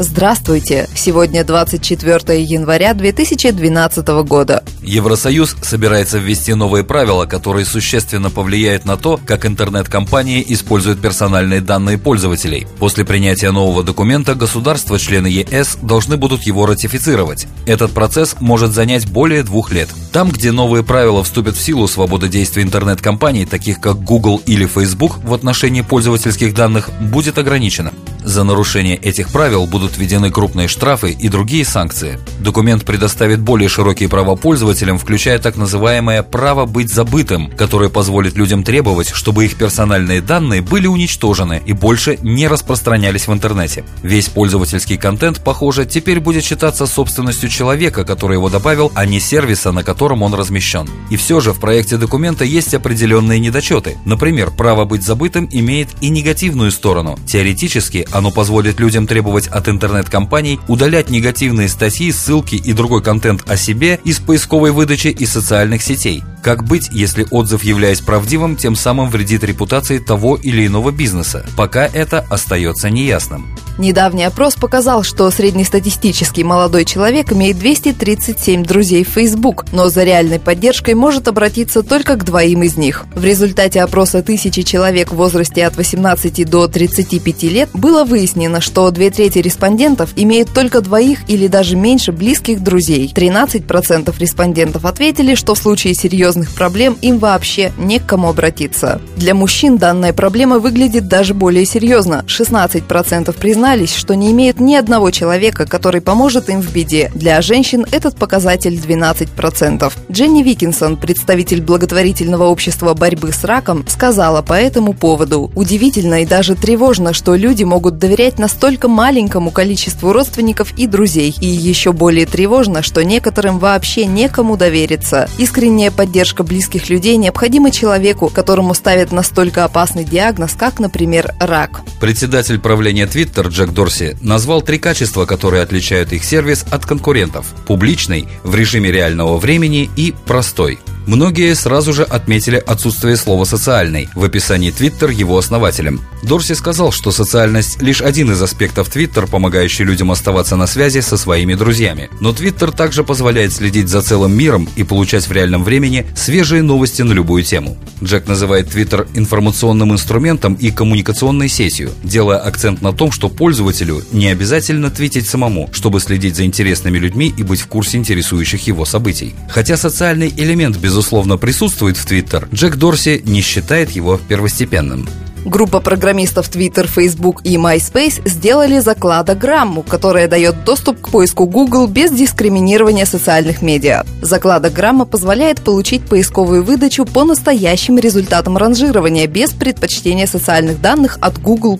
Здравствуйте! Сегодня 24 января 2012 года. Евросоюз собирается ввести новые правила, которые существенно повлияют на то, как интернет-компании используют персональные данные пользователей. После принятия нового документа государства-члены ЕС должны будут его ратифицировать. Этот процесс может занять более двух лет. Там, где новые правила вступят в силу, свобода действий интернет-компаний, таких как Google или Facebook, в отношении пользовательских данных будет ограничена. За нарушение этих правил будут введены крупные штрафы и другие санкции. Документ предоставит более широкие права пользователям, включая так называемое «право быть забытым», которое позволит людям требовать, чтобы их персональные данные были уничтожены и больше не распространялись в интернете. Весь пользовательский контент, похоже, теперь будет считаться собственностью человека, который его добавил, а не сервиса, на котором он размещен. И все же в проекте документа есть определенные недочеты. Например, право быть забытым имеет и негативную сторону. Теоретически оно позволит людям требовать от интернет-компаний удалять негативные статьи, ссылки и другой контент о себе из поисковой выдачи и социальных сетей. Как быть, если отзыв, являясь правдивым, тем самым вредит репутации того или иного бизнеса? Пока это остается неясным. Недавний опрос показал, что среднестатистический молодой человек имеет 237 друзей в Facebook, но за реальной поддержкой может обратиться только к двоим из них. В результате опроса тысячи человек в возрасте от 18 до 35 лет было выяснено, что две трети респондентов имеют только двоих или даже меньше близких друзей. 13% респондентов ответили, что в случае серьезных проблем им вообще не к кому обратиться. Для мужчин данная проблема выглядит даже более серьезно. 16% признались, что не имеют ни одного человека, который поможет им в беде. Для женщин этот показатель 12%. Дженни Викинсон, представитель благотворительного общества борьбы с раком, сказала по этому поводу «Удивительно и даже тревожно, что люди могут доверять настолько маленькому количеству родственников и друзей. И еще более тревожно, что некоторым вообще некому довериться. Искренняя поддержка близких людей необходима человеку, которому ставят настолько опасный диагноз, как, например, рак. Председатель правления Twitter Джек Дорси назвал три качества, которые отличают их сервис от конкурентов. Публичный, в режиме реального времени и простой. Многие сразу же отметили отсутствие слова «социальный» в описании Twitter его основателем. Дорси сказал, что социальность – лишь один из аспектов Twitter, помогающий людям оставаться на связи со своими друзьями. Но Twitter также позволяет следить за целым миром и получать в реальном времени свежие новости на любую тему. Джек называет Twitter информационным инструментом и коммуникационной сетью, делая акцент на том, что пользователю не обязательно твитить самому, чтобы следить за интересными людьми и быть в курсе интересующих его событий. Хотя социальный элемент, безусловно, безусловно, присутствует в Твиттер, Джек Дорси не считает его первостепенным. Группа программистов Twitter, Facebook и MySpace сделали закладограмму, которая дает доступ к поиску Google без дискриминирования социальных медиа. Закладограмма позволяет получить поисковую выдачу по настоящим результатам ранжирования без предпочтения социальных данных от Google+.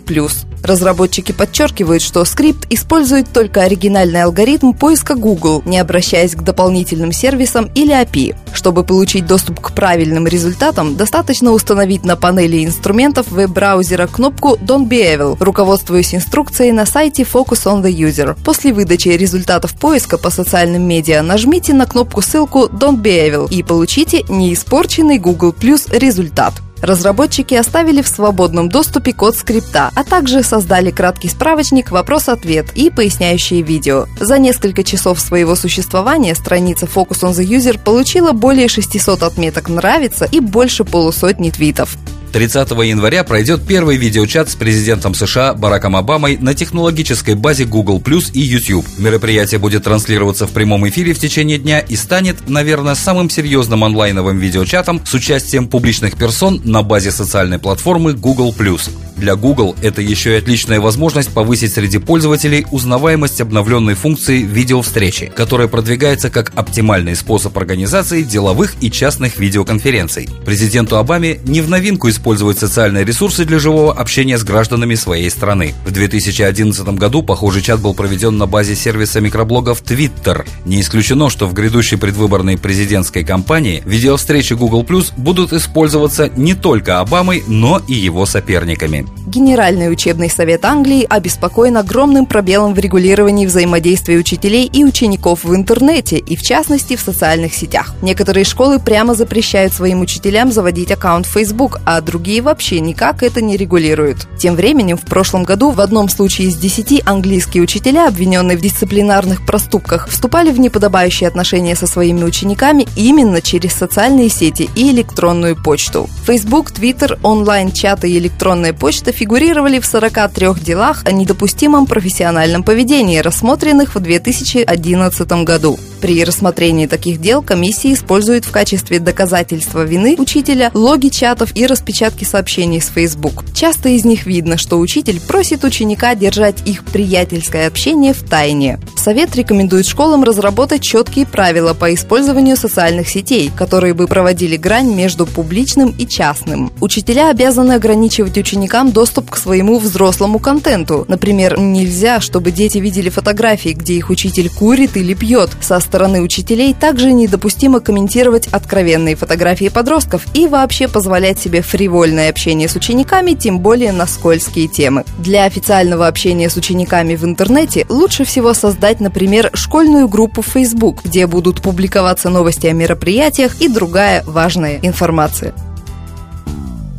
Разработчики подчеркивают, что скрипт использует только оригинальный алгоритм поиска Google, не обращаясь к дополнительным сервисам или API. Чтобы получить доступ к правильным результатам, достаточно установить на панели инструментов веб-браузера кнопку Don't be evil, руководствуясь инструкцией на сайте Focus on the User. После выдачи результатов поиска по социальным медиа нажмите на кнопку ссылку Don't be evil и получите неиспорченный Google Plus результат. Разработчики оставили в свободном доступе код скрипта, а также создали краткий справочник «Вопрос-ответ» и поясняющие видео. За несколько часов своего существования страница Focus on the User получила более 600 отметок «Нравится» и больше полусотни твитов. 30 января пройдет первый видеочат с президентом США Бараком Обамой на технологической базе Google Plus и YouTube. Мероприятие будет транслироваться в прямом эфире в течение дня и станет, наверное, самым серьезным онлайновым видеочатом с участием публичных персон на базе социальной платформы Google Plus. Для Google это еще и отличная возможность повысить среди пользователей узнаваемость обновленной функции видеовстречи, которая продвигается как оптимальный способ организации деловых и частных видеоконференций. Президенту Обаме не в новинку использовать использовать социальные ресурсы для живого общения с гражданами своей страны. В 2011 году похожий чат был проведен на базе сервиса микроблогов Twitter. Не исключено, что в грядущей предвыборной президентской кампании видеовстречи Google Plus будут использоваться не только Обамой, но и его соперниками. Генеральный учебный совет Англии обеспокоен огромным пробелом в регулировании взаимодействия учителей и учеников в интернете и, в частности, в социальных сетях. Некоторые школы прямо запрещают своим учителям заводить аккаунт Facebook, а другие вообще никак это не регулируют. Тем временем, в прошлом году в одном случае из десяти английские учителя, обвиненные в дисциплинарных проступках, вступали в неподобающие отношения со своими учениками именно через социальные сети и электронную почту. Facebook, Twitter, онлайн-чаты и электронная почта фигурировали в 43 делах о недопустимом профессиональном поведении, рассмотренных в 2011 году. При рассмотрении таких дел комиссия использует в качестве доказательства вины учителя логи чатов и распечатки сообщений с Facebook. Часто из них видно, что учитель просит ученика держать их приятельское общение в тайне. Совет рекомендует школам разработать четкие правила по использованию социальных сетей, которые бы проводили грань между публичным и частным. Учителя обязаны ограничивать ученикам доступ к своему взрослому контенту. Например, нельзя, чтобы дети видели фотографии, где их учитель курит или пьет, со стороны учителей также недопустимо комментировать откровенные фотографии подростков и вообще позволять себе фривольное общение с учениками, тем более на скользкие темы. Для официального общения с учениками в интернете лучше всего создать, например, школьную группу Facebook, где будут публиковаться новости о мероприятиях и другая важная информация.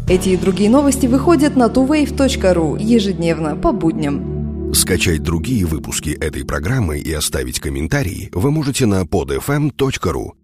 Эти и другие новости выходят на tuwave.ru ежедневно по будням. Скачать другие выпуски этой программы и оставить комментарии вы можете на podfm.ru.